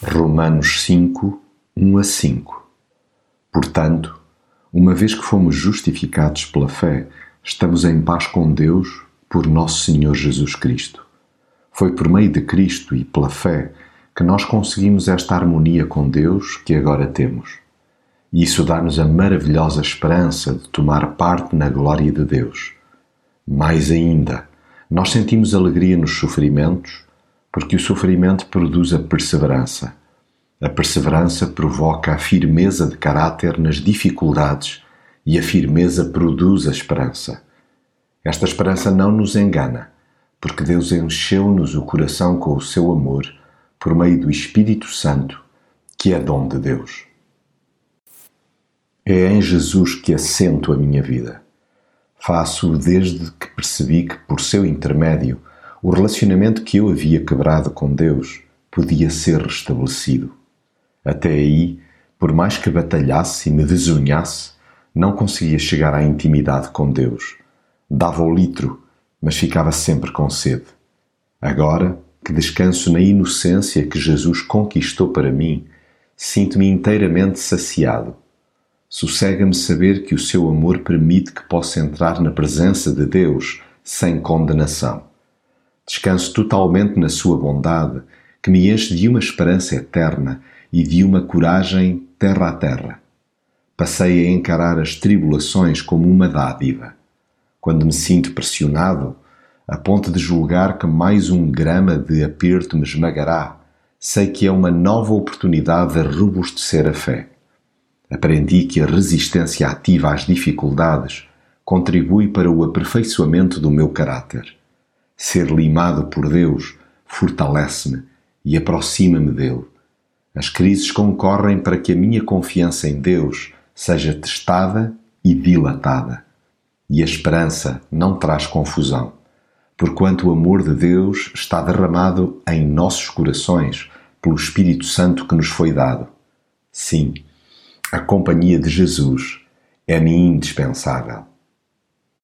Romanos 5, 1 a 5 Portanto, uma vez que fomos justificados pela fé, estamos em paz com Deus por nosso Senhor Jesus Cristo. Foi por meio de Cristo e pela fé que nós conseguimos esta harmonia com Deus que agora temos. E isso dá-nos a maravilhosa esperança de tomar parte na glória de Deus. Mais ainda, nós sentimos alegria nos sofrimentos porque o sofrimento produz a perseverança. A perseverança provoca a firmeza de caráter nas dificuldades e a firmeza produz a esperança. Esta esperança não nos engana, porque Deus encheu-nos o coração com o seu amor por meio do Espírito Santo, que é dom de Deus. É em Jesus que assento a minha vida. Faço desde que percebi que, por seu intermédio, o relacionamento que eu havia quebrado com Deus podia ser restabelecido. Até aí, por mais que batalhasse e me desunhasse, não conseguia chegar à intimidade com Deus. Dava o litro, mas ficava sempre com sede. Agora, que descanso na inocência que Jesus conquistou para mim, sinto-me inteiramente saciado. Sossega-me saber que o seu amor permite que possa entrar na presença de Deus sem condenação. Descanso totalmente na Sua bondade, que me enche de uma esperança eterna e de uma coragem terra a terra. Passei a encarar as tribulações como uma dádiva. Quando me sinto pressionado, a ponto de julgar que mais um grama de aperto me esmagará, sei que é uma nova oportunidade de robustecer a fé. Aprendi que a resistência ativa às dificuldades contribui para o aperfeiçoamento do meu caráter. Ser limado por Deus fortalece-me e aproxima-me dele. As crises concorrem para que a minha confiança em Deus seja testada e dilatada. E a esperança não traz confusão, porquanto o amor de Deus está derramado em nossos corações pelo Espírito Santo que nos foi dado. Sim, a companhia de Jesus é-me indispensável.